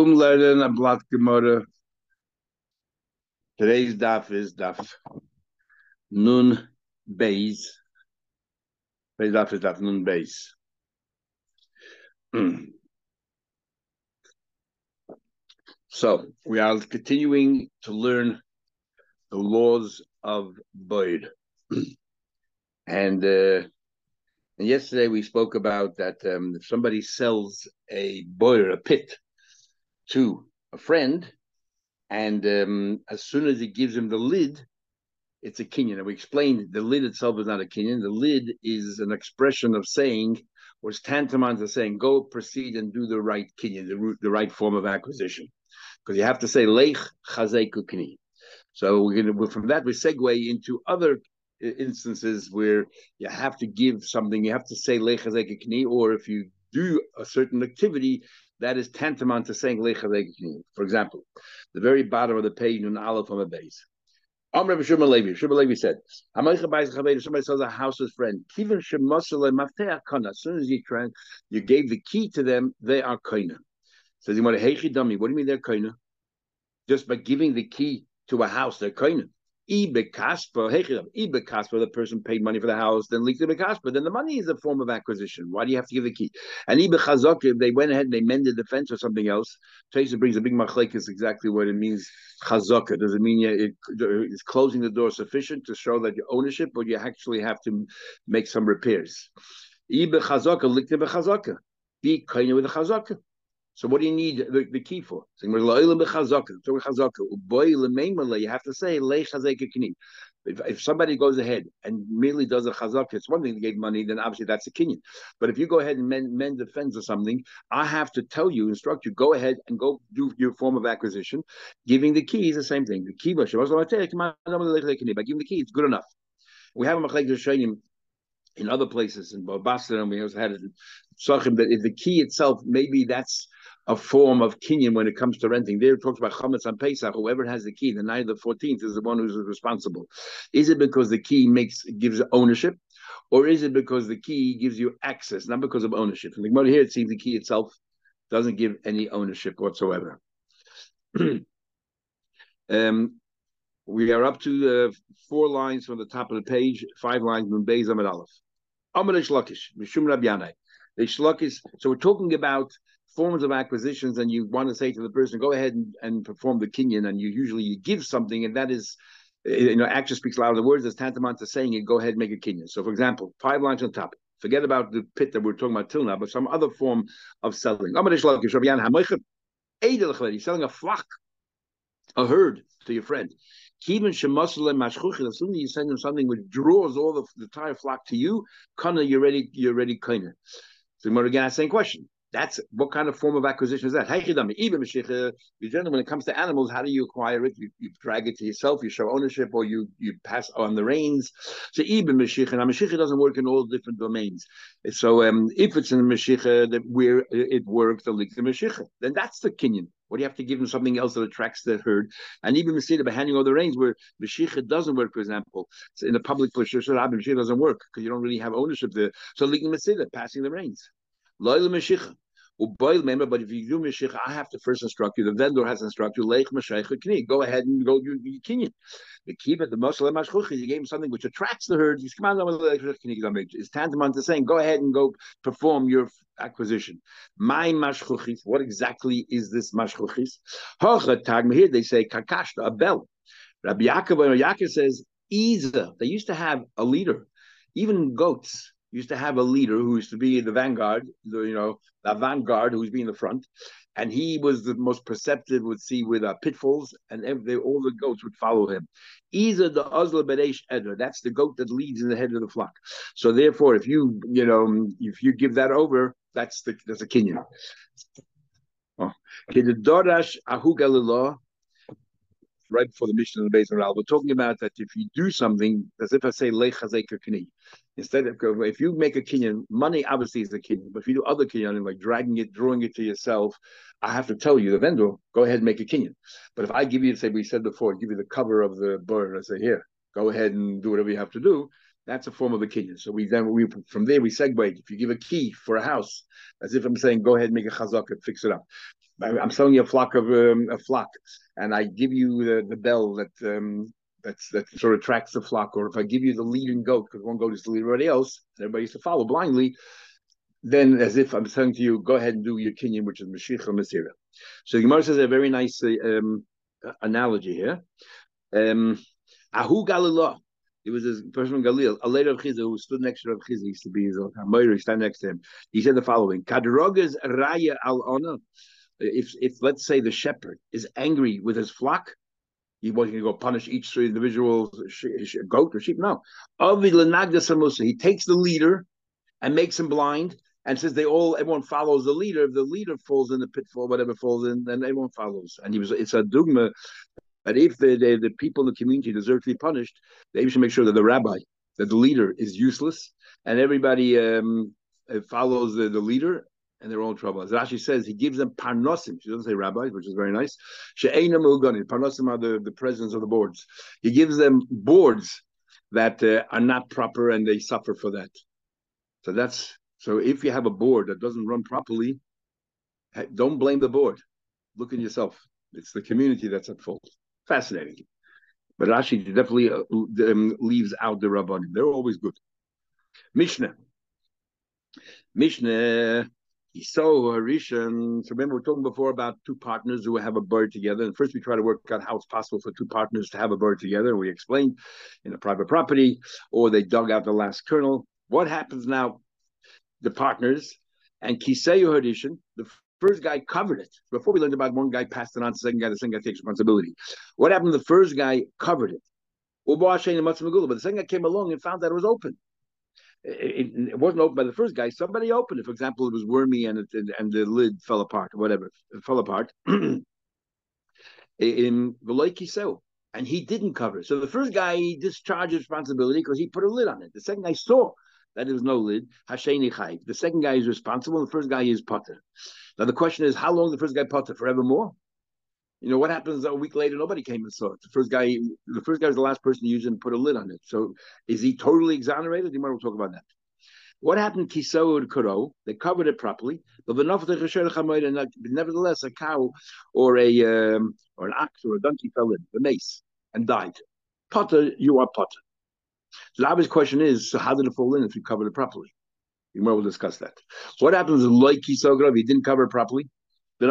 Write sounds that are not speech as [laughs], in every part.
Kum learning a gemara. Today's daf is daf nun beis. Today's daf is daf nun beis. so we are continuing to learn the laws of Boyd. [clears throat] and uh, and yesterday we spoke about that um, if somebody sells a boiler, a pit, to a friend, and um, as soon as he gives him the lid, it's a kinyan. And we explained the lid itself is not a kinyan. The lid is an expression of saying, or it's tantamount to saying, go proceed and do the right kinyan, the, the right form of acquisition. Because you have to say, leich chazeku kni. So we're to, from that, we segue into other instances where you have to give something, you have to say leich chazeku kni, or if you do a certain activity, that is tantamount to saying For example, the very bottom of the page in Aleph on the base. Amr Shimon Levi. Shimon Levi said, "Somebody sells a house house's friend. As soon as you try, you gave the key to them, they are koina." Says you want to dummy. What do you mean they're koina? Just by giving the key to a house, they're koina. Ibekaspa, the person paid money for the house, then leaked Ibekaspa, then the money is a form of acquisition. Why do you have to give the key? And Ibechazok, if they went ahead and they mended the fence or something else, Taisa brings a big machlek is exactly what it means. Chazaka does it mean it, is closing the door sufficient to show that your ownership, or you actually have to make some repairs? Ibechazaka, licked Ibechazaka. Be kind with the chazaka. So what do you need the, the key for? You have to say if, if somebody goes ahead and merely does a chazaka, it's one thing to give money, then obviously that's a kinyan. But if you go ahead and mend, mend the fence or something, I have to tell you, instruct you, go ahead and go do your form of acquisition. Giving the key is the same thing. The key, by giving the key, it's good enough. We have a machlek in other places in Boston, and we also had it in Sachim, that if the key itself, maybe that's a form of kinyan when it comes to renting. There it talks about chametz on Pesach. Whoever has the key, the night of the fourteenth is the one who's responsible. Is it because the key makes gives ownership, or is it because the key gives you access, not because of ownership? From the here, it seems the key itself doesn't give any ownership whatsoever. [clears throat] um, we are up to uh, four lines from the top of the page, five lines from Beis Aleph. Amar Shlakish, Mishum. The Shlakish. So we're talking about forms of acquisitions and you want to say to the person, go ahead and, and perform the kinyan, and you usually you give something, and that is, eh, you know, action speaks louder than words. Is tantamount to saying it. Go ahead and make a kinyan. So, for example, five lines on top. Forget about the pit that we're talking about till now, but some other form of selling. He's selling a flock, a herd to your friend. As soon as you send him something which draws all the, the entire flock to you, kana, you're ready, you're ready, kana. So we're going to ask the same question. That's what kind of form of acquisition is that? Even uh, generally, when it comes to animals, how do you acquire it? You, you, drag it to yourself, you show ownership, or you you pass on the reins. So even Meshicha, now Meshicha doesn't work in all different domains. So um, if it's in Meshicha uh, that where uh, it works, the the Meshicha, then that's the kinyan. What do you have to give them something else that attracts the herd? And even Mesira by handing over the reins, where Meshicha doesn't work, for example, in the public Meshicha doesn't work because you don't really have ownership there. So lik Mesira, passing the reins. Loyal Meshicha. But if you do Mashiach, I have to first instruct you. The vendor has to instruct you. Leich Kni. Go ahead and go do your kinyan. The keep it the Muslim Mashchuch you gave him something which attracts the herd. It's tantamount to saying, go ahead and go perform your acquisition. My mashchuchis. What exactly is this mashchuchis? Here they say kakashta, a bell. Rabbi Yaakov, Yaakov says, Isa. They used to have a leader, even goats used to have a leader who used to be in the vanguard, the, you know, the vanguard who's be in the front, and he was the most perceptive. Would see with uh, pitfalls, and every, all the goats would follow him. Either the Osla Beresh Eder, that's the goat that leads in the head of the flock. So therefore, if you you know if you give that over, that's the that's a kinyan. Oh right before the mission of the Beis Moral. We're talking about that if you do something, as if I say kini. Instead of if you make a kinyan, money obviously is a kinyan. But if you do other kinyan, like dragging it, drawing it to yourself, I have to tell you, the vendor, go ahead and make a kinyan. But if I give you, say we said before, give you the cover of the bird, I say here, go ahead and do whatever you have to do. That's a form of a kinyan. So we then we from there we segue. If you give a key for a house, as if I'm saying, go ahead and make a chazak and fix it up. I'm selling you a flock of um, a flock, and I give you the, the bell that um, that's that sort of tracks the flock, or if I give you the leading goat because one goat is lead everybody else, everybody used to follow blindly. Then, as if I'm saying to you, go ahead and do your kinyan, which is Mashiach Masira. So the Gemara says a very nice uh, um, analogy here. Um, Ahu Galilah. It was a person from Galil, a later of Chisda who stood next to Rav Chisda, used to be his Moira, stand next to him. He said the following: Kadrogas raya al ona. If, if let's say the shepherd is angry with his flock, he wasn't going to go punish each individual goat or sheep. No, he takes the leader and makes him blind, and says they all everyone follows the leader. If the leader falls in the pitfall, whatever falls in, then everyone follows. And he was it's a dogma that if the, the, the people in the community deserve to be punished, they should make sure that the rabbi, that the leader is useless, and everybody um, uh, follows the, the leader, and they're all in trouble. As Rashi says, he gives them parnosim. She doesn't say rabbis, which is very nice. She'ena mulganim. Parnosim are the, the presidents of the boards. He gives them boards that uh, are not proper, and they suffer for that. So that's so. If you have a board that doesn't run properly, don't blame the board. Look at yourself. It's the community that's at fault. Fascinating. But Rashi definitely uh, um, leaves out the rabbanim. They're always good. Mishnah. Mishnah so Rishon. So remember, we are talking before about two partners who have a bird together. And first, we try to work out how it's possible for two partners to have a bird together. We explained in a private property, or they dug out the last kernel. What happens now? The partners and Kiseyu Harishan, the first guy covered it. Before we learned about one guy passed it on to the second guy, the second guy takes responsibility. What happened? The first guy covered it. But the second guy came along and found that it was open it, it, wasn't opened by the first guy. Somebody opened it. For example, it was wormy and it, and the lid fell apart, whatever. It fell apart. [clears throat] in Veloiki and he didn't cover it. So the first guy he discharged responsibility because he put a lid on it. The second guy saw that there was no lid. Hasheni Chayv. The second guy is responsible. The first guy is potter. Now the question is, how long the first guy potter? Forevermore. You know what happens a week later? Nobody came and saw it. The first guy, the first guy was the last person to use it and put a lid on it. So is he totally exonerated? You might want to talk about that. What happened? Kiso Kuro, they covered it properly, but nevertheless, a cow or a um, or an ox or a donkey fell in the mace and died. Potter, you are Potter. So the obvious question is: So how did it fall in if you covered it properly? You might will discuss that. What happens like Kiso if he didn't cover it properly? Then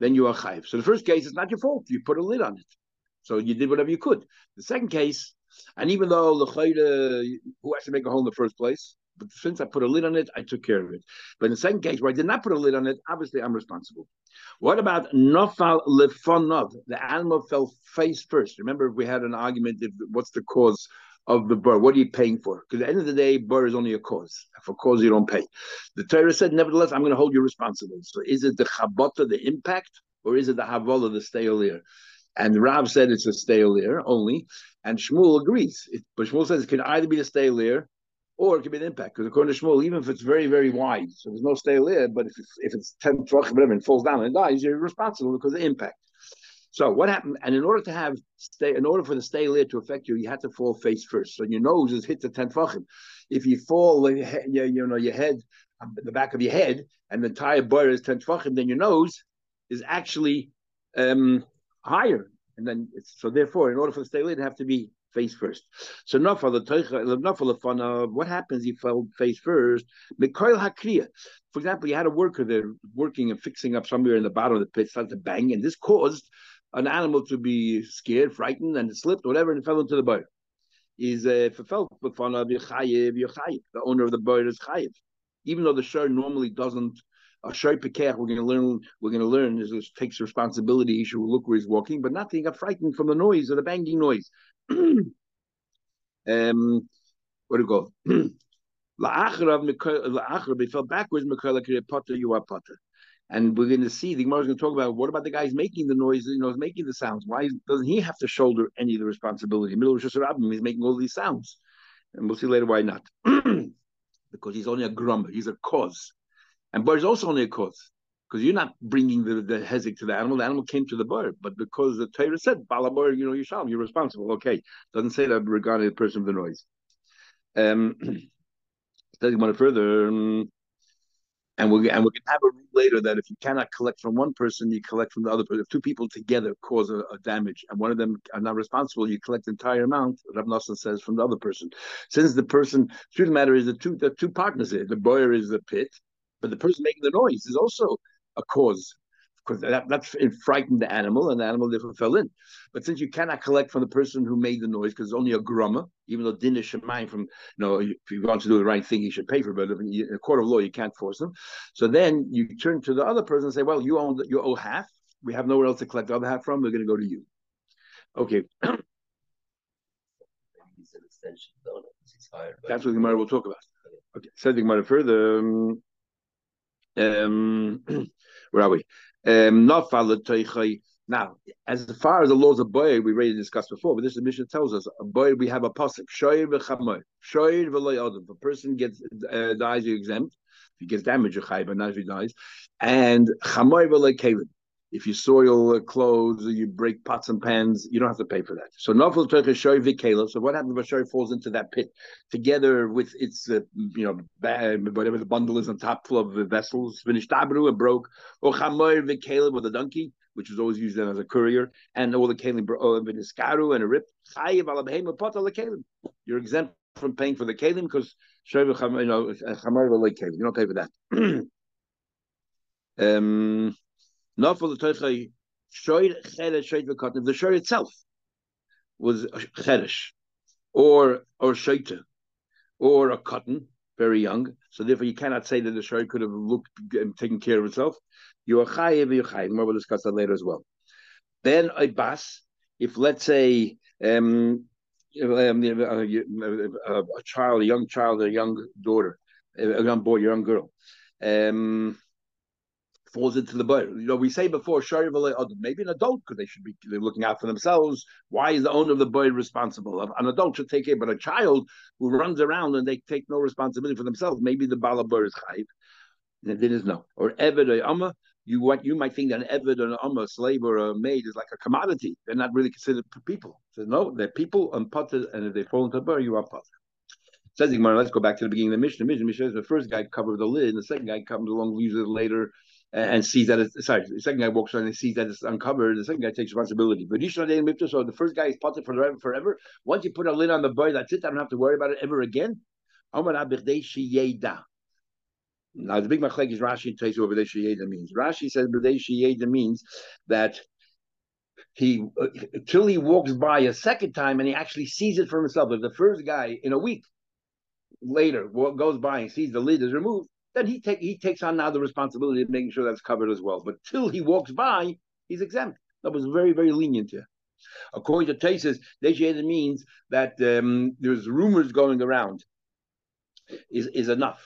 then you are chayiv. So the first case is not your fault. You put a lid on it. So you did whatever you could. The second case, and even though the chayda, who has to make a hole in the first place, but since I put a lid on it, I took care of it. But in the second case where I did not put a lid on it, obviously I'm responsible. What about nofal lefonov? The animal fell face first. Remember, we had an argument. What's the cause of the burr. What are you paying for? Because at the end of the day, burr is only a cause. For cause, you don't pay. The Torah said, nevertheless, I'm going to hold you responsible. So is it the chabota, the impact, or is it the havola, the steolir? And Rav said it's a steolir only, and Shmuel agrees. It, but Shmuel says it can either be the steolir or it can be the impact. Because according to Shmuel, even if it's very, very wide, so there's no steolir, but if it's, if it's 10 tefachim, whatever, and falls down and dies, you're responsible because of the impact. So what happened? And in order to have stay, in order for the stay lid to affect you, you had to fall face first. So your nose is hit the ten fachim. If you fall, you, you know, your head, um, the back of your head, and the entire bar is ten fachim, then your nose is actually um, higher. And then so therefore, in order for the stay lid, have to be face first. So the nafal the what happens? He fell face first. Mikoil hakriya. For example, you had a worker there working and fixing up somewhere in the bottom of the pit, started to bang, and this caused an animal to be scared, frightened, and it slipped, whatever, and fell into the boat. Is uh, of the owner of the boat is chayiv, even though the shur normally doesn't. A shur pekech, we're going to learn. We're going to learn is it takes responsibility. He should look where he's walking, but nothing. He got frightened from the noise or the banging noise. [clears throat] um, do you go? [clears throat] La'achrav, he fell backwards. Potter, you are potter. And we're going to see the Gemara is going to talk about what about the guys making the noise, you know, making the sounds. Why doesn't he have to shoulder any of the responsibility? Middle of Rabbim, he's making all these sounds, and we'll see later why not. [clears throat] because he's only a grummer, he's a cause, and bird is also only a cause because you're not bringing the, the hezek to the animal. The animal came to the bird, but because the Torah said balabur, you know, you shall, you're responsible. Okay, doesn't say that regarding the person of the noise. Um, [clears throat] studying one further. Um, And we're, and we're mm-hmm. going to have a rule later that if you cannot collect from one person, you collect from the other person. If two people together cause a, a damage and one of them are not responsible, you collect the entire amount, Rav Nosson says, from the other person. Since the person, truth of the matter is the two, the two partners here. The boyer is the pit, but the person making the noise is also a cause because that, that frightened the animal, and the animal therefore fell in. But since you cannot collect from the person who made the noise, because it's only a grumma, even though din is shemaim from, you know, if you want to do the right thing, you should pay for it. But in a court of law, you can't force them. So then you turn to the other person and say, well, you own you owe half. We have nowhere else to collect the other half from. We're going to go to you. Okay. [clears throat] That's what the Gemara will talk about. Okay, said the Gemara further. Um, um, [clears throat] where are we? Um, not now, as far as the laws of boy, we already discussed before, but this mission tells us a boy we have a pasuk shoyer v'chamoy v'loy adam. If a person gets uh, dies, you exempt. If he gets damaged, you're but not if he dies. And chamoy v'loy kevin. If you soil clothes or you break pots and pans, you don't have to pay for that. So nafal shoy v'kela. So what happens if a shoy falls into that pit together with its, uh, you know, whatever the bundle is on top full of vessels, finished tabru and broke, or chamoy v'kela with a donkey, which was always used then as a courier, and all the v'niskaru uh, and a rip chayiv alabheim pot al kalim. You're exempt from paying for the kalim because shoy you know chamoy v'le You don't pay for that. [clears throat] um. Not for the Toichai Shoir Cheresh Shoir V'Katan. If the Shoir itself was Cheresh or or Shoita or a cotton, very young, so therefore you cannot say that the Shoir could have looked and taken care of itself. You are Chayiv, you. More we'll discuss that later as well. Then a bas, if let's say um, um, a, a, a, child, a young child, a young daughter, a young boy, a young girl, um, falls into the boat. You know, we say before, maybe an adult because they should be looking out for themselves. Why is the owner of the boy responsible? An adult should take care, but a child who runs around and they take no responsibility for themselves, maybe the balabar is chayiv. And it is no. Or eved amma, you what you might think that an eved or an a slave or a maid is like a commodity. They're not really considered people. So no, they're people and potter, and if they fall into a bar, you are potter. Says Gemara, let's go back to the beginning of the mission. The mission, mission the first guy covered the lid, and the second guy comes along, leaves later, and sees that it's sorry. The second guy walks around and sees that it's uncovered. The second guy takes responsibility. But so the first guy is potted forever. Forever. Once you put a lid on the boy, that's it. I don't have to worry about it ever again. Now the big machlek is Rashi you what B'dei Sheyeda means. Rashi says B'dei means that he till he walks by a second time and he actually sees it for himself. If the first guy in a week later goes by and sees the lid is removed, then he take he takes on now the responsibility of making sure that's covered as well. But till he walks by, he's exempt. That was very very lenient here. According to Tosfos, Deishayda means that um, there's rumors going around. Is is enough.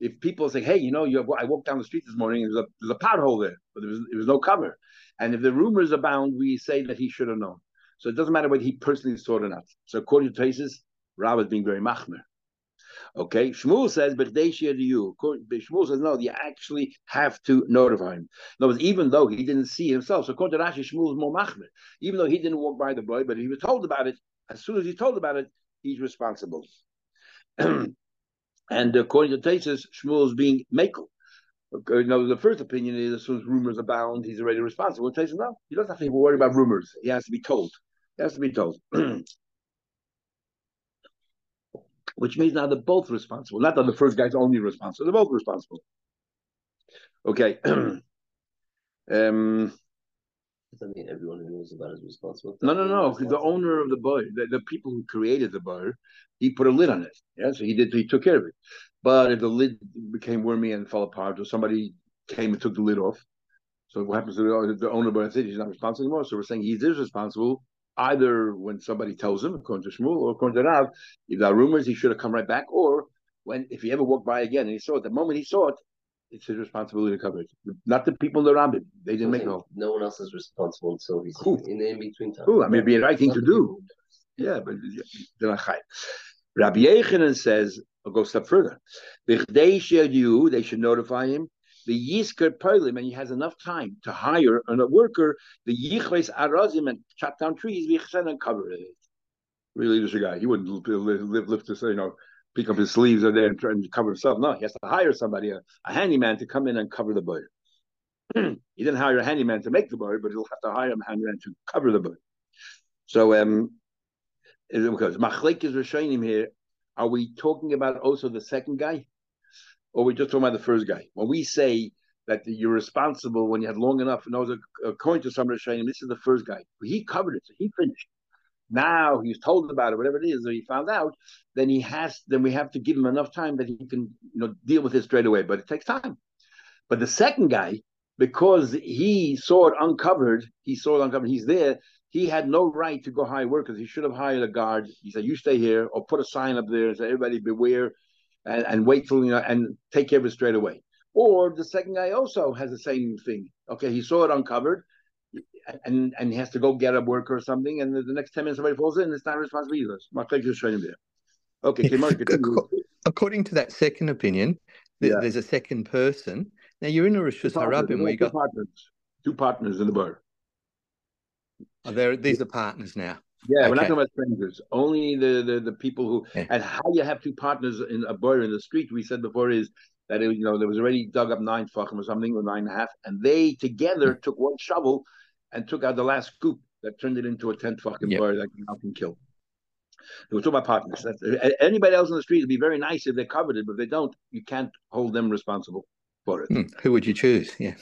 If people say, "Hey, you know, you have, I walked down the street this morning, and there's a there's a pothole there, but there was there was no cover," and if the rumors abound, we say that he should have known. So it doesn't matter whether he personally saw it or not. So according to Tosfos, Rab is being very machmer. Okay, Shmuel says, but they share you. Shmuel says, no, you actually have to notify him. No, even though he didn't see himself. So according to Rashi, Shmuel is more machmer. Even though he didn't walk by the boy, but he was told about it. As soon as he told about it, he's responsible. [clears throat] and according to Tosfos, Shmuel is being makel. Okay, no, the first opinion is as soon as rumors abound, he's already responsible. Tosfos, no, he doesn't have to worry about rumors. He has to be told. He has to be told. [clears throat] which means now they're both responsible. Not that the first guy's only responsible; they're both responsible. Okay. [clears throat] um, that mean everyone who knows about it is responsible? No, no, no. The owner of the boy, the, the, people who created the bar, he put a lid on it. Yeah, so he did. He took care of it. But if the lid became wormy and fell apart, or somebody came and took the lid off, so what happens to the, the owner of the city? He's not responsible anymore. So we're saying he is responsible either when somebody tells him, according to Shmuel, or according to Rav, if there are rumors, he should have come right back, or when if he ever walked by again and he saw it, the moment he saw it, it's his responsibility to cover it. Not the people around him. They didn't make no. No one else is responsible until he's cool. in, the in between time. Cool. I mean, it'd be the right thing to do. Yeah, but they're not high. Rabbi Yochanan says, I'll go a step further. They should you, they should notify him the Yisker Polim, and he has enough time to hire a worker, the Yichves Arazim, and chop down trees, and cover it. Really, this guy, he wouldn't live, live, live to say, you know, pick up his sleeves or there and try to cover himself. No, he has to hire somebody, a, a handyman, to come in and cover the bird. [clears throat] he didn't hire a handyman to make the bird, but he'll have to hire a handyman to cover the bird. So, um, because Machlek is Rishonim here, are we talking about also the second guy? Or we're just talking about the first guy? When we say that you're responsible when you had long enough, and I was according to some Rishonim, this is the first guy. He covered it, so he finished. Now he's told about it, whatever it is, or he found out, then he has, then we have to give him enough time that he can, you know, deal with it straight away. But it takes time. But the second guy, because he saw it uncovered, he saw it uncovered, he's there, he had no right to go hire workers. He should have hired a guard. He said, "You stay here," or put a sign up there and say, "Everybody beware," and, and wait till you know and take care of it straight away. Or the second guy also has the same thing. Okay, he saw it uncovered, and and he has to go get a worker or something, and the, the next ten minutes somebody falls in. It's not responsibility. My there. Okay, [laughs] according to that second opinion, yeah. there's a second person. Now you're in a Rishus Harabim where you got partners, two partners in the bar. Oh, there, these are partners now. Yeah, okay. we're not talking about strangers. Only the the, the people who yeah. and how you have two partners in a bar in the street. We said before is that it, you know there was already dug up nine fucking or something or nine and a half, and they together took one shovel and took out the last scoop that turned it into a ten fucking yep. bar that now can kill. We're talking about partners. That's, anybody else on the street would be very nice if they covered it, but if they don't, you can't hold them responsible for it. Hmm. Who would you choose? Yeah.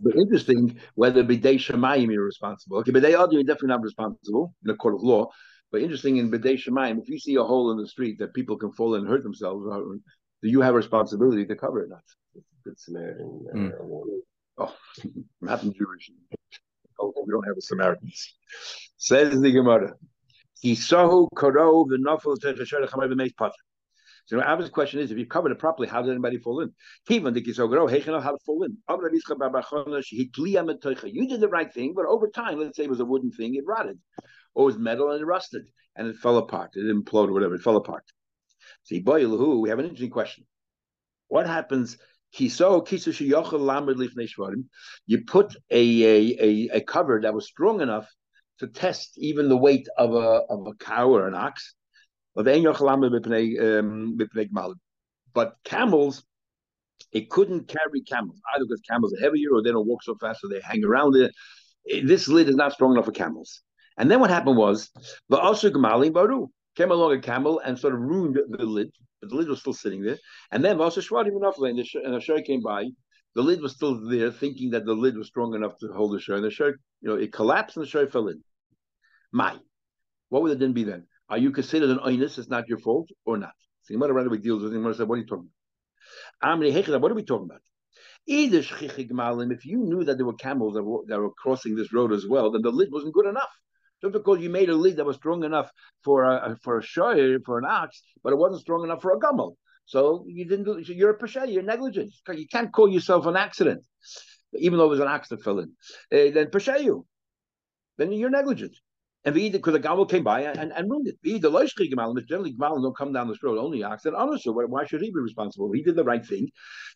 But interesting whether B'dei Shemayim you're responsible. Okay, but they are you're definitely not responsible in a court of law. But interesting in B'dei Shemayim, if you see a hole in the street that people can fall and hurt themselves, uh, do you have responsibility to cover it? Not. Good Samaritan. Uh, mm. Oh, [laughs] not in Jewish. Oh, we don't have a Samaritans. Says the Gemara. Kisahu korov the nafel techasher so the obvious question is, if you covered it properly, how did anybody fall in? Kivan dikisogro hechino how to fall in. You did the right thing, but over time, let's say it was a wooden thing, it rotted, or it was metal and it rusted, and it fell apart. It imploded, or whatever. It fell apart. See, boy, we have an interesting question. What happens? You put a, a, a, a cover that was strong enough to test even the weight of a of a cow or an ox. Um, but camels, it couldn't carry camels, either because camels are heavier or they don't walk so fast, so they hang around it. This lid is not strong enough for camels. And then what happened was the came along a camel and sort of ruined the lid, but the lid was still sitting there. And then and the and came by. The lid was still there, thinking that the lid was strong enough to hold the Shari. And the Shari, you know, it collapsed and the Shari fell in. My, what would it then be then? Are you considered an oinus? It's not your fault or not? So Gemara right away deals with him. Gemara said, "What are you talking about?" What are we talking about? If you knew that there were camels that were, that were crossing this road as well, then the lid wasn't good enough. Just because you made a lid that was strong enough for a for a shoyer, for an ox, but it wasn't strong enough for a gummel. So you didn't do. So you're a pesha. You're negligent. You can't call yourself an accident, even though it was an ox that fell in. Uh, then pesha you. Then you're negligent. And the because the Gamal came by and, and ruined it. The Loishchi Gamal, generally Gamal don't come down this road, only ox. And honestly, oh, why should he be responsible? He did the right thing.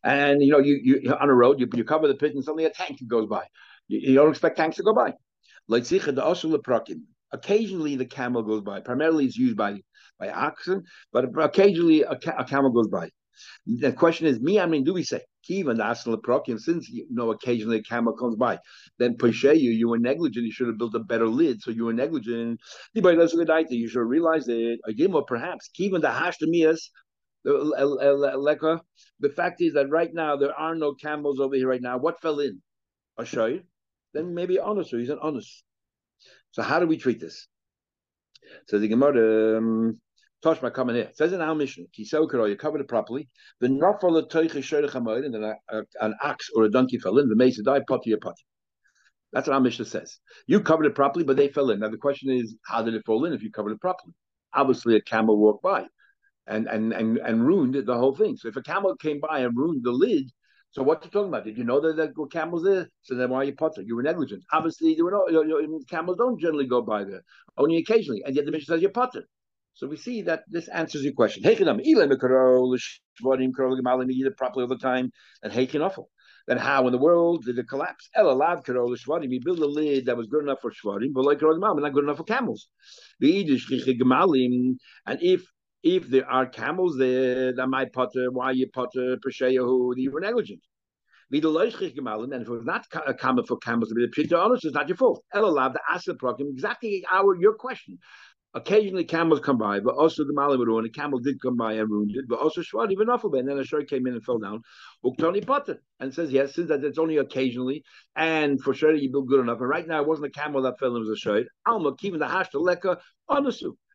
And you know, you, you on a road, you, you cover the pit and suddenly a tank goes by. You, you don't expect tanks to go by. Occasionally the camel goes by. Primarily it's used by by oxen, but occasionally a, a camel goes by. The question is, me, I mean, do we say Kiva National Prokim, since you know occasionally a camel comes by, then Peshe you, you were negligent, you should have built a better lid, so you were negligent. You should realize it. Again, or perhaps Kiva the Hashtamias, the uh, uh, uh, lecka. The fact is that right now there are no camels over here right now. What fell in? A shoy? Then maybe honest, or he's an honest. So how do we treat this? So the Gemara, um, Toshma coming here. It says in our mission, Kisokaro, you covered it properly. The Nafal Toicha Sherech and then an ox or a donkey fell in, the Mesa died, potty a potty. That's what our mission says. You covered it properly, but they fell in. Now the question is, how did it fall in if you covered it properly? Obviously, a camel walked by and and and and ruined the whole thing. So if a camel came by and ruined the lid, so what you talking about? Did you know that there were camels there? So then why are you potter? You were negligent. Obviously, there were no you know, camels don't generally go by there, only occasionally, and yet the mission says you're potter. So we see that this answers your question. Properly all the time, and awful. Then how in the world did it collapse? El alav karol shvarim. He built a lid that was good enough for shvarim, but like karol not good enough for camels. And if If there are camels there, that might potter, why you potter, Pesheyahu, you were negligent. And if it was not a uh, comment for camels to be the pshita honest, it's not your fault. Elalav, the asset program, exactly our your question. Occasionally camels come by, but also the Mali would ruin. A camel did come by and ruined it, but also Shwad, even Nuffle, and then a sure came in and fell down. Uktoni Potter and says, yes, since that it's only occasionally, and for sure you built good enough. And right now it wasn't a camel that fell, it was a shade. Alma, even the hash, the leka.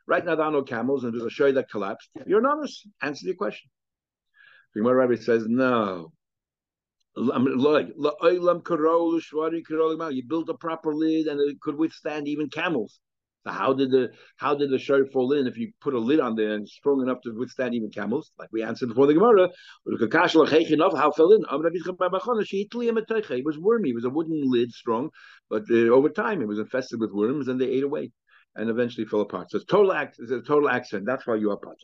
Right now there are no camels, and there's a shade that collapsed. You're an honest. Answer your question. The Rabbi says, no. You built a proper lid and it could withstand even camels. So how did the how did the shirt fall in if you put a lid on there and strong enough to withstand even camels? Like we answered before the Gemara, how fell in? It was wormy. It was a wooden lid, strong, but uh, over time it was infested with worms and they ate away and eventually fell apart. So it's total act. It's a total accident. That's why you are part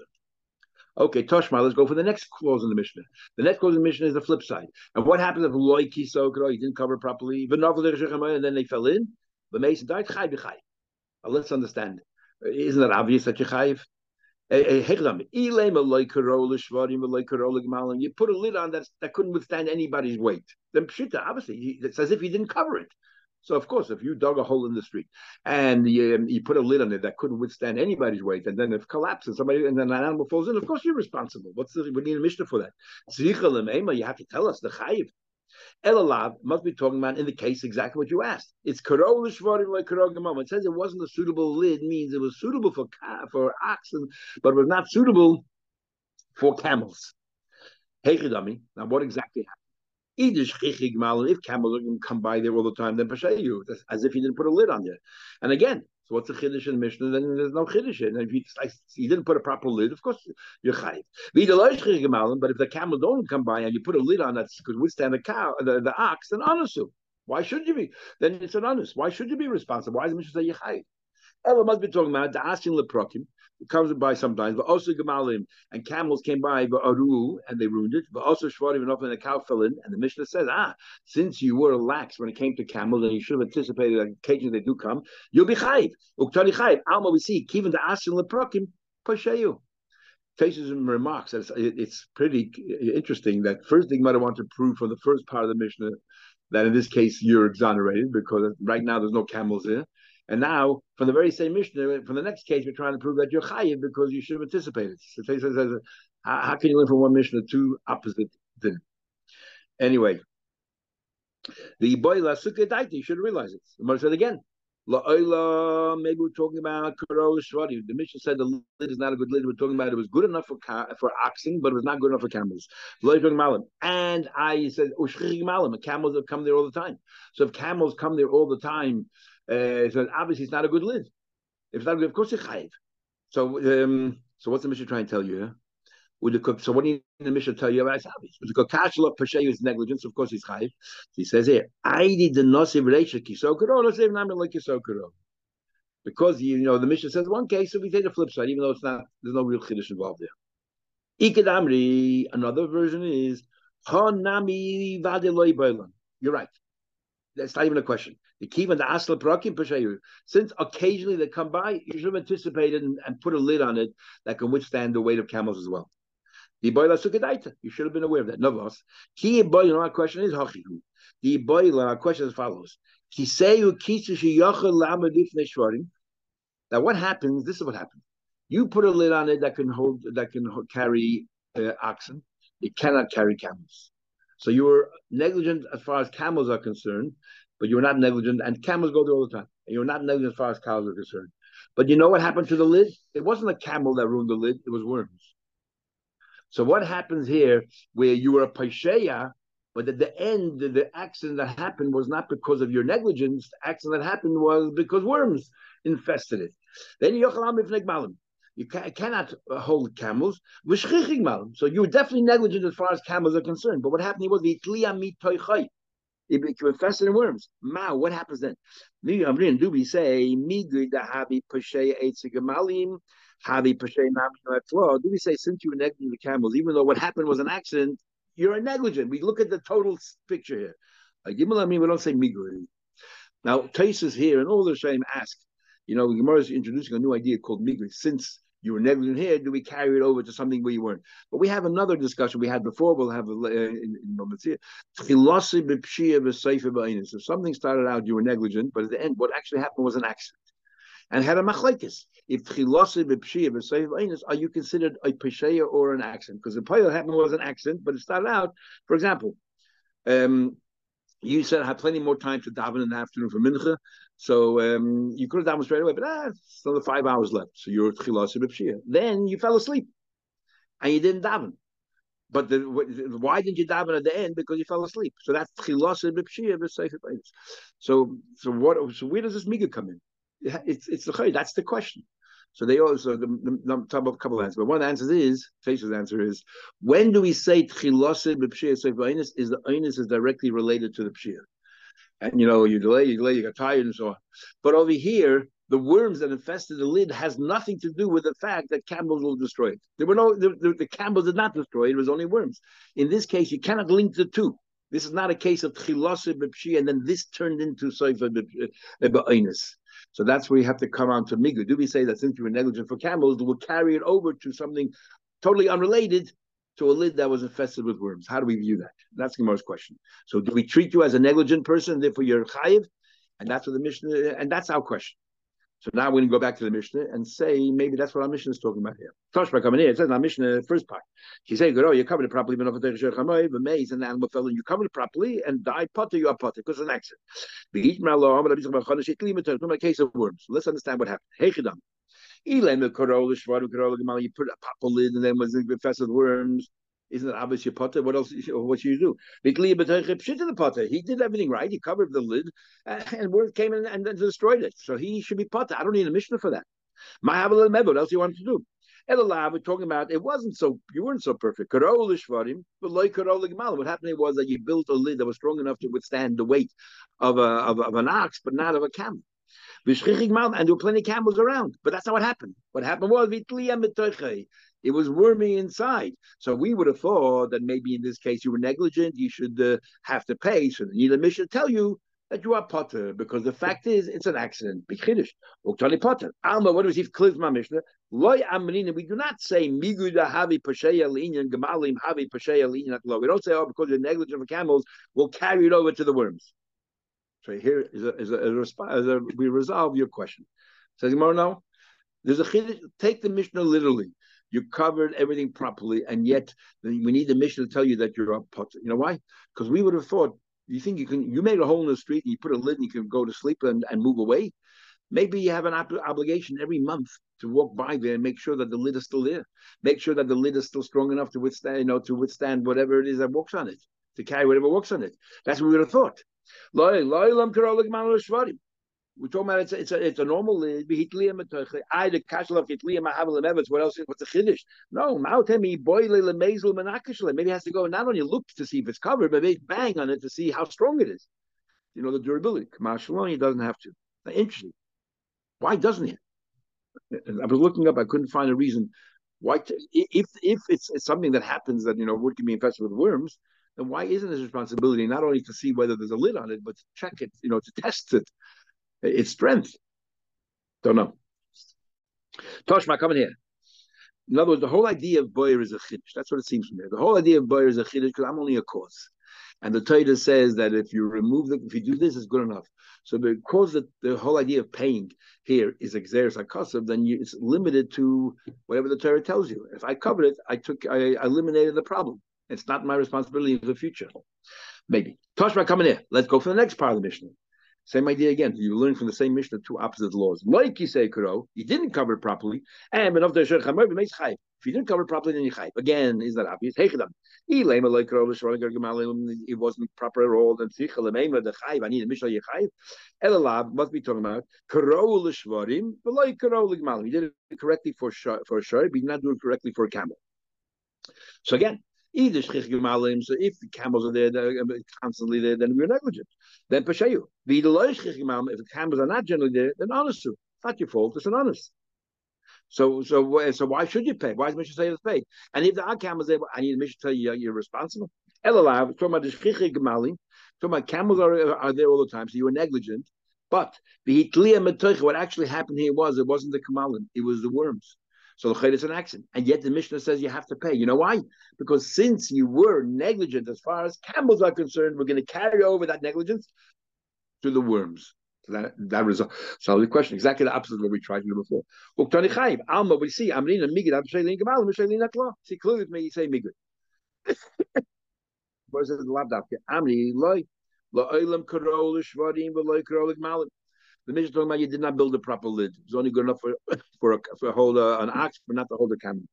Okay, Toshma, let's go for the next clause in the Mishnah. The next clause in the Mishnah is the flip side. And what happens if Loy Kisokro, he didn't cover properly, and then they fell in? The Mason died, Chai let's understand. Isn't that obvious that you chayiv? You put a lid on that that couldn't withstand anybody's weight. Then pshita, obviously, it's as if you didn't cover it. So of course, if you dug a hole in the street and you, um, you put a lid on it that couldn't withstand anybody's weight, and then it collapses, somebody and then an animal falls in, of course you're responsible. What's the we need a mishnah for that? You have to tell us the chayiv. Elalav must be talking about in the case exactly what you asked. It's karol shvarim like karol It says it wasn't a suitable lid, means it was suitable for for oxen, but was not suitable for camels. Hey, Now, what exactly happened? If camels come by there all the time, then you as if he didn't put a lid on there. And again, so what's the chiddush in the Mishnah? Then there's no chiddush. And if you, didn't put a proper lid, of course you're chayiv. But if the camel don't come by and you put a lid on that could withstand the cow, the, the ox, then anasu. Why should you be? Then it's an honest. Why should you be responsible? Why is the Mishnah say you're chayiv? Ella must be talking about the asin leprokim comes by sometimes, but also Gemalim and camels came by, but Aru, and they ruined it, but also Shvarim and often the cow fell in, and the Mishnah says, ah, since you were lax when it came to camels, and you should have anticipated that occasionally they do come, you'll be chayiv. Uktani chayiv. Alma we see, even the asin leprokim, pashayu. Faces and remarks. It's, it's pretty interesting that first thing might want to prove from the first part of the Mishnah that in this case you're exonerated because right now there's no camels there. And now, from the very same Mishnah, from the next case, we're trying to prove that you're chayiv because you should have anticipated. So says, how, can you learn from one Mishnah two opposite things? Anyway, the boy sukkah you should realize it. The Moshe said again, La maybe we're talking about Karol Shvadi. The Mishnah said the lid is not a good lid. We're talking about it was good enough for for oxen, but it was not good enough for camels. And I said, Malam, camels have come there all the time. So if camels come there all the time, uh, so obviously it's not a good lid. If it's not good, of course it's chayiv. So, um, so what's the mission trying to tell you? Would the cook? So what do you the mission tell you? It's obvious. Would the kashlok peshay is negligence? Of course he's chayiv. He says here, I did the nosiv reisha. Let's say not like kisokero. Because you know the mission says one case, so we take the flip side, even though it's not there's no real chiddush involved there. Ikadamri, another version is Hanami Vadeloi You're right. That's not even a question. The key the asla prakim. Since occasionally they come by, you should have anticipated and, and, put a lid on it that can withstand the weight of camels as well. The boiler sukadaita. You should have been aware of that. Novos. Key boiler. Our question is hachihu. The boiler. Our question is as follows. Now, what happens? This is what happens. You put a lid on it that can hold, that can carry uh, oxen. It cannot carry camels. So you were negligent as far as camels are concerned, but you were not negligent, and camels go there all the time. And you were not negligent as far as cows are concerned. But you know what happened to the lid? It wasn't a camel that ruined the lid, it was worms. So what happens here, where you were a paisheya, but at the end, the, accident that happened was not because of your negligence. The accident that happened was because worms infested it. Then you cannot uh, hold camels. So you were definitely negligent as far as camels are concerned. But what happened was the it became infested in worms. Ma, what happens then? Do we say habi Do we say since you were negligent the camels, even though what happened was an accident, you're a negligent. We look at the total picture here. I mean, we don't say migui. Now, Tosfos here and all the shame ask, you know, Gemara is introducing a new idea called migri. Since you were negligent here. Do we carry it over to something where you weren't? But we have another discussion we had before. We'll have a, uh, in, in If something started out, you were negligent, but at the end, what actually happened was an accident. And had a machlekes. If are you considered a pesheya or an accident? Because the pilot happened was an accident, but it started out, for example, um, you said I have plenty more time to daven in the afternoon for mincha, so um, you could have davened straight away, but ah, it's another five hours left. So you're chilasi b'pshia. Then you fell asleep, and you didn't daven. But the, why didn't you daven at the end? Because you fell asleep. So that's chilasa b'pshia So so what? So where does this miga come in? It's it's the that's the question. So they also the, the, the talk about a couple of answers, but one of the answers is Fesha's answer is when do we say tchilase b'pshia is the onus is directly related to the pshia, and you know you delay, you delay, you got tired and so on. But over here, the worms that infested the lid has nothing to do with the fact that camels will destroy it. There were no the, the, the camels did not destroy it; it was only worms. In this case, you cannot link the two. This is not a case of chilase b'pshia, and then this turned into seifa b'einis. Eh, eh, so that's where you have to come on to migu. Do we say that since you were negligent for camels, we'll carry it over to something totally unrelated to a lid that was infested with worms? How do we view that? That's the most question. So do we treat you as a negligent person, therefore you're chayiv? And that's what the Mishnah, and that's our question. So now we're going to go back to the Mishnah and say maybe that's what our Mishnah is talking about here. Toshba coming here, it says in our Mishnah, first part. He said, "Oh, you covered it properly, but and the animal fell, and you covered it properly, and died potter, you are potter because of an accident. a case of worms. Let's understand what happened. You put a pop lid, and then was infested with worms. Isn't it obvious your potter? What else? What should you do? He did everything right. He covered the lid, uh, and word came in and destroyed it. So he should be potter. I don't need a Mishnah for that. My have a little What else you want to do? Elalab, we're talking about it wasn't so you weren't so perfect. But What happened was that you built a lid that was strong enough to withstand the weight of a of, of an ox, but not of a camel. And there were plenty of camels around, but that's not what happened. What happened was it was wormy inside. So we would have thought that maybe in this case you were negligent, you should uh, have to pay. So the Nila Mishnah tell you that you are potter because the fact is it's an accident. Be chiddush. Uktani potter. Alma, what was he my Mishnah? Loy amrina. We do not say miguda havi pasheya linyan gemalim havi pasheya linyan We don't say oh because you're negligent for camels, we'll carry it over to the worms. So here is a is a, a we resolve your question. Says Gemara now. There's a. Take the Mishnah literally you covered everything properly, and yet we need the mission to tell you that you're a potter. You know why? Because we would have thought you think you can you made a hole in the street and you put a lid and you can go to sleep and, and move away. Maybe you have an ob- obligation every month to walk by there and make sure that the lid is still there. Make sure that the lid is still strong enough to withstand, you know, to withstand whatever it is that walks on it, to carry whatever walks on it. That's what we would have thought. We're talking about it's a, it's a, it's a normal uh, lid. I the kashal of hitliya mahavel evetz. What else? What's the chiddush? No, mautemi boile lemezel menakashal. Maybe he has to go not only look to see if it's covered, but maybe bang on it to see how strong it is. You know the durability. Kamashalon, he doesn't have to. Interesting. Why doesn't he? I was looking up. I couldn't find a reason why. If if it's, it's something that happens that you know wood can be infested with worms, then why isn't his responsibility not only to see whether there's a lid on it, but to check it, you know, to test it, its strength. Don't know. Toshma, come in here. In other words, the whole idea of boyer is a chiddush. That's what it seems from here. The whole idea of boyer is a chiddush because I'm only a cause. And the Torah says that if you remove the, if you do this, it's good enough. So because the, the whole idea of paying here is exeris akasav, then you, it's limited to whatever the Torah tells you. If I covered it, I took, I, I eliminated the problem. It's not my responsibility in the future. Maybe. Toshma coming here. Let's go for the next part of the Mishnah. Same idea again. You learn from the same Mishnah two opposite laws. Like you say, Kuro, you didn't cover it properly, and if you didn't cover it properly, then you chayv. Again, is that obvious? It wasn't proper at all. Then the. I need a mishnah yechayv. Elalav must be talking about karo l'shvarim, but like karo l'gmalim. He did it correctly for for shor, but he did not do it correctly for a camel. So again, Either shchich gemalim, so if the camels are there uh, constantly there, then we're negligent. Then gemalim. If the camels are not generally there, then honest to. It's not your fault. It's an honest. So, so, so why should you pay? Why is Mishnah say it's paid? And if the camels there, I need Mishnah to tell you you're responsible. Elalav, talking about the shchich gemalim, talking about camels are, are there all the time, so you were negligent. But the what actually happened here was it wasn't the kamalim, it was the worms. So the is an accident. And yet the Mishnah says you have to pay. You know why? Because since you were negligent as far as camels are concerned, we're going to carry over that negligence to the worms. So that that result. So the question exactly the opposite of what we tried to do before. Alma, we see Amrina Migid, See clearly me, you say Migid. Whereas the Labdavka, Amri loy, lo oilam karol shvarim, lo karol malim. The Mishnah talking about you did not build a proper lid. It was only good enough for for a, for hold a, an ox, but not to hold a camel.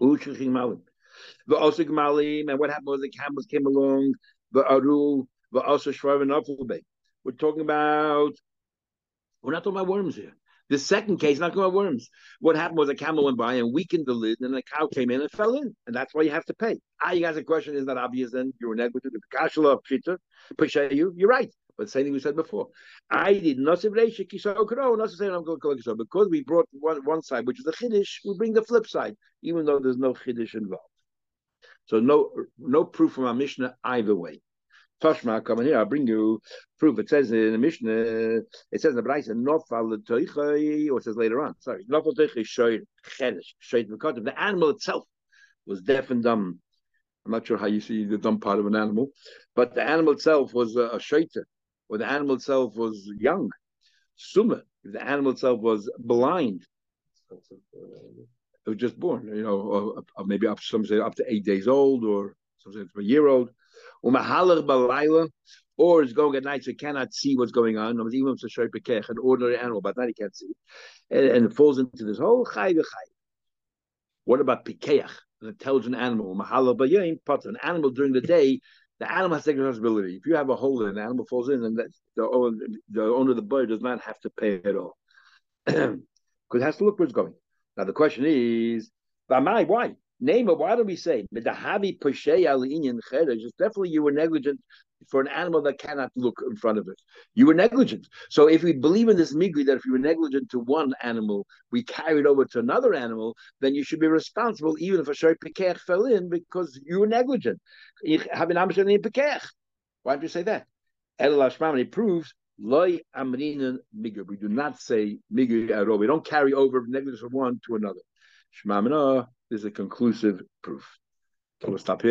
The osig malim, and what happened was the camels came along. The aru, the also shvarim and We're talking about. We're not talking about worms here. The second case, not talking about worms. What happened was a camel went by and weakened the lid, and the cow came in and fell in, and that's why you have to pay. Ah, you guys, a question is not obvious. Then you were negligent. The kashala pshita, you. You're right. But same thing we said before. I did not say because we brought one, one side, which is the chiddush, we bring the flip side, even though there's no chiddush involved. So no no proof from our Mishnah either way. Toshma, come in here, I'll bring you proof. It says in the Mishnah, it says in the Braisa, Nofal or it says later on, sorry, Nofal Toichai Shoyd Chedesh, Shoyd The animal itself was deaf and dumb. I'm not sure how you see the dumb part of an animal, but the animal itself was a, a or the animal itself was young. Suma, if the animal itself was blind, it was just born, you know, or, or maybe up some say up to eight days old, or some say a year old. Or it's going at night so cannot see what's going on. Even it's an ordinary animal, but night he can't see. And, and, it falls into this whole chay What about pikeach, an intelligent animal? An animal during the day the animal has to take responsibility. If you have a hole and the animal falls in, then the, the owner of the bird does not have to pay at all. [clears throat] Because it has to look where it's going. Now the question is, why? Name it. Why do we say definitely you were negligent for an animal that cannot look in front of it? You were negligent. So if we believe in this migri that if you were negligent to one animal, we carried over to another animal, then you should be responsible even if a shari pekech fell in because you were negligent. Why don't you say that? El proves loy amrinan migri. We do not say migri at all. We don't carry over negligence from one to another. Shmamina is a conclusive proof. So we'll stop here.